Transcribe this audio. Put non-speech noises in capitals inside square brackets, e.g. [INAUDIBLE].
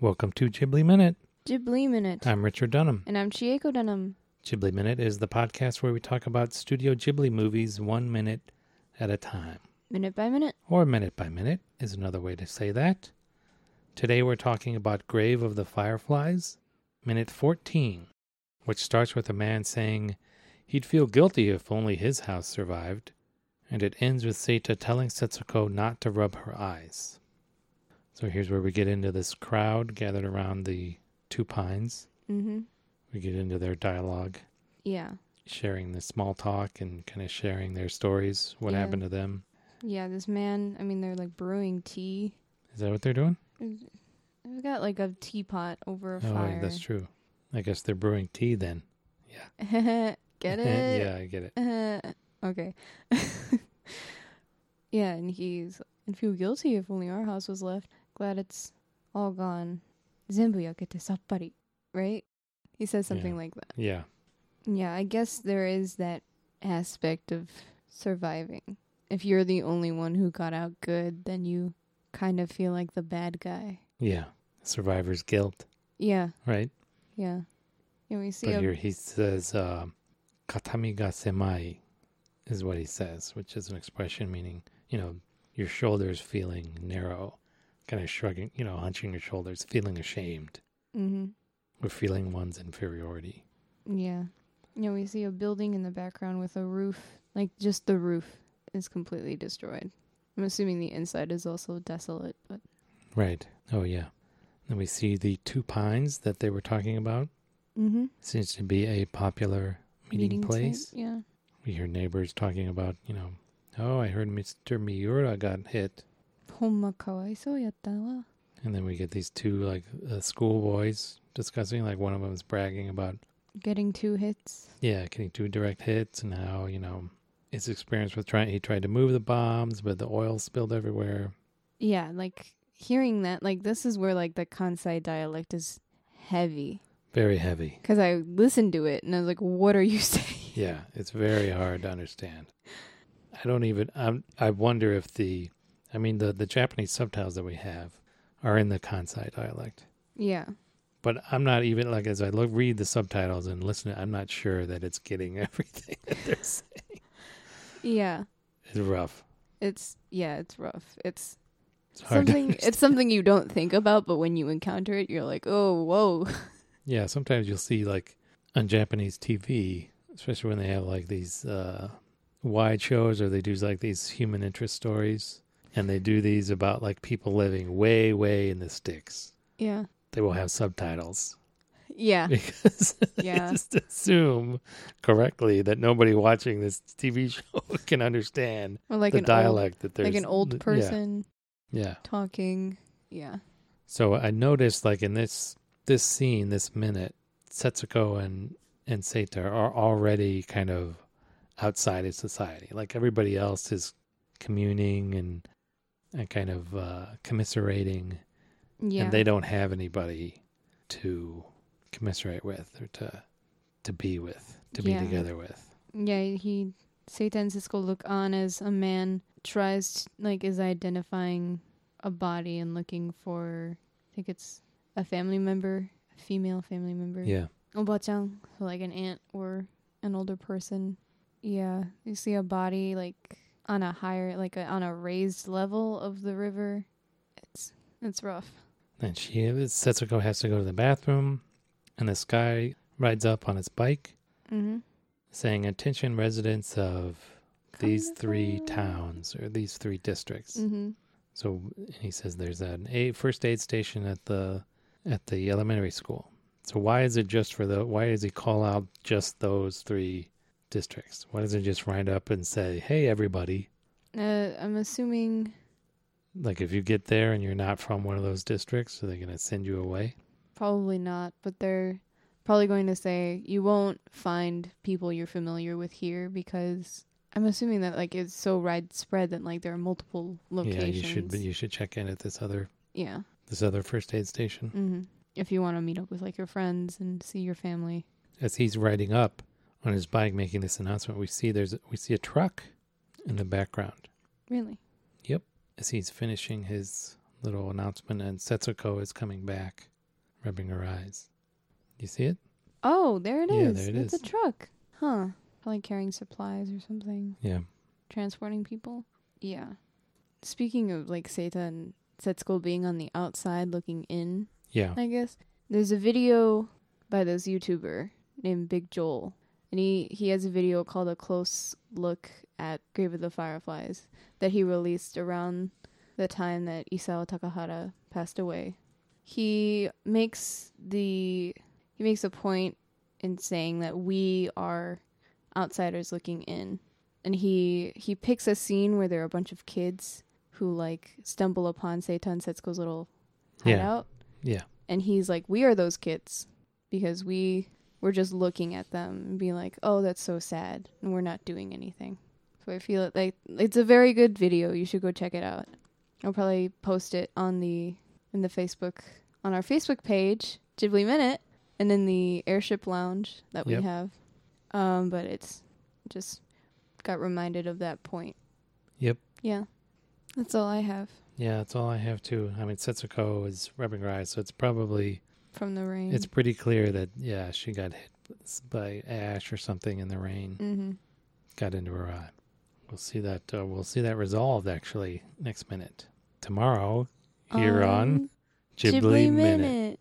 Welcome to Ghibli Minute. Ghibli Minute. I'm Richard Dunham. And I'm Chieko Dunham. Ghibli Minute is the podcast where we talk about Studio Ghibli movies one minute at a time. Minute by minute. Or minute by minute is another way to say that. Today we're talking about Grave of the Fireflies, minute 14, which starts with a man saying he'd feel guilty if only his house survived, and it ends with Seita telling Setsuko not to rub her eyes. So here's where we get into this crowd gathered around the two pines. Mm-hmm. We get into their dialogue, Yeah. sharing the small talk and kind of sharing their stories, what Yeah. happened to them. Yeah, this man, I mean, they're like brewing tea. Is that what they're doing? They've got like a teapot over a oh, fire. that's true. I guess they're brewing tea then. Yeah. [LAUGHS] get it? [LAUGHS] yeah, I get it. Uh, [LAUGHS] okay. yeah, and he's and feel guilty if only our house was left. Glad it's all gone. Zenbu yakete sappari, right? He says something Yeah. like that. Yeah. Yeah, I guess there is that aspect of surviving. If you're the only one who got out good, then you kind of feel like the bad guy. Yeah. Survivor's guilt, Yeah, right? yeah. Yeah, we see But a here he says, uh, katami ga semai is what he says, which is an expression meaning, you know, your shoulders feeling narrow, kind of shrugging, you know, hunching your shoulders, feeling ashamed hmm or feeling one's inferiority. Yeah. Yeah, we see a building in the background with a roof. Like just the roof is completely destroyed. I'm assuming the inside is also desolate, but Right. Oh, yeah. Then we see the two pines that they were talking about. mm-hmm. Seems to be a popular meeting, place. Yeah. We hear neighbors talking about, you know, oh, I heard Mr. Miura got hit. ほんまかわいそうやったわ。 And then we get these two, like, uh, schoolboys discussing, like, one of them is bragging about, Getting two hits. yeah, getting two direct hits and how, you know, his experience with trying, he tried to move the bombs, but the oil spilled everywhere. Yeah, like hearing that, like this is where like the Kansai dialect is heavy. Very heavy. Because I listened to it and I was like, what are you [LAUGHS] saying? Yeah, it's very hard to understand. I don't even, I'm, I wonder if the, I mean, the, the Japanese subtitles that we have are in the Kansai dialect. Yeah. but I'm not even like as I look read the subtitles and listen. I'm not sure that it's getting [LAUGHS] everything that they're saying. Yeah. It's rough. It's yeah, it's rough. It's It's hard. something it's something you don't think about, but when you encounter it, you're like, oh, whoa. [LAUGHS] yeah. Sometimes you'll see like on Japanese TV, especially when they have like these uh, wide shows or they do like these human interest stories, and they do these about like people living way, way in the sticks. Yeah. They will have subtitles Yeah. [LAUGHS] because Yeah. just assume correctly that nobody watching this TV [LAUGHS] show can understand Or like the dialect that old, there's like an old person Yeah. talking. Yeah. So I noticed, like in this this scene, this minute, Setsuko and and Seita are already kind of outside of society. Like everybody else is communing and and kind of uh, commiserating, Yeah. and they don't have anybody to commiserate with or to to be with, to Yeah. be together with. Yeah, he and Setsuko look on as a man tries to, like is identifying a body and looking for I think it's a family member, a female family member. Yeah, Obachan, so like an aunt or an older person. Yeah, you see a body like on a higher like a, on a raised level of the river. It's it's rough. and she Setsuko has to go to the bathroom, and this guy rides up on his bike. Mhm. saying attention residents of these three towns or these three districts. Mhm. So he says there's an a first aid station at the at the elementary school. So why is it just for the why does he call out just those three districts? Why doesn't he just ride up and say, "Hey everybody, Uh I'm assuming like if you get there and you're not from one of those districts, are they going to send you away?" Probably not, but they're probably going to say you won't find people you're familiar with here because I'm assuming that like it's so widespread that like there are multiple locations. Yeah, you should you should check in at this other Yeah. this other first aid station. hmm If you want to meet up with like your friends and see your family. as he's riding up on his bike making this announcement, we see there's we see a truck in the background Really? Yep. As he's finishing his little announcement, and Setsuko is coming back, rubbing her eyes. You see it? Oh, there it is. Yeah, there it it's is. a truck. Huh. Probably carrying supplies or something. Yeah. Transporting people. Yeah. Speaking of like Seita and Setsuko being on the outside looking in, Yeah. I guess. There's a video by this YouTuber named Big Joel. And he, he has a video called A Close Look at Grave of the Fireflies that he released around the time that Isao Takahata passed away. He makes the he makes a point in saying that we are outsiders looking in. And he he picks a scene where there are a bunch of kids who like stumble upon Seita and Setsuko's little Yeah. hideout Yeah. and he's like we are those kids because we we're just looking at them and being like oh that's so sad and we're not doing anything. So i feel like it's a very good video. You should go check it out. I'll probably post it on the in the facebook on our facebook page ghibli minute and in the airship lounge that we Yep. have. Um but it's just got reminded of that point. Yep. yeah. That's all i have. Yeah, that's all I have too. I mean, Setsuko is rubbing her eyes, so it's probably from the rain it's pretty clear that yeah, she got hit by ash or something in the rain, mm-hmm. got into her eye. We'll see that. Uh, we'll see that resolved actually next minute tomorrow here on Ghibli, minute.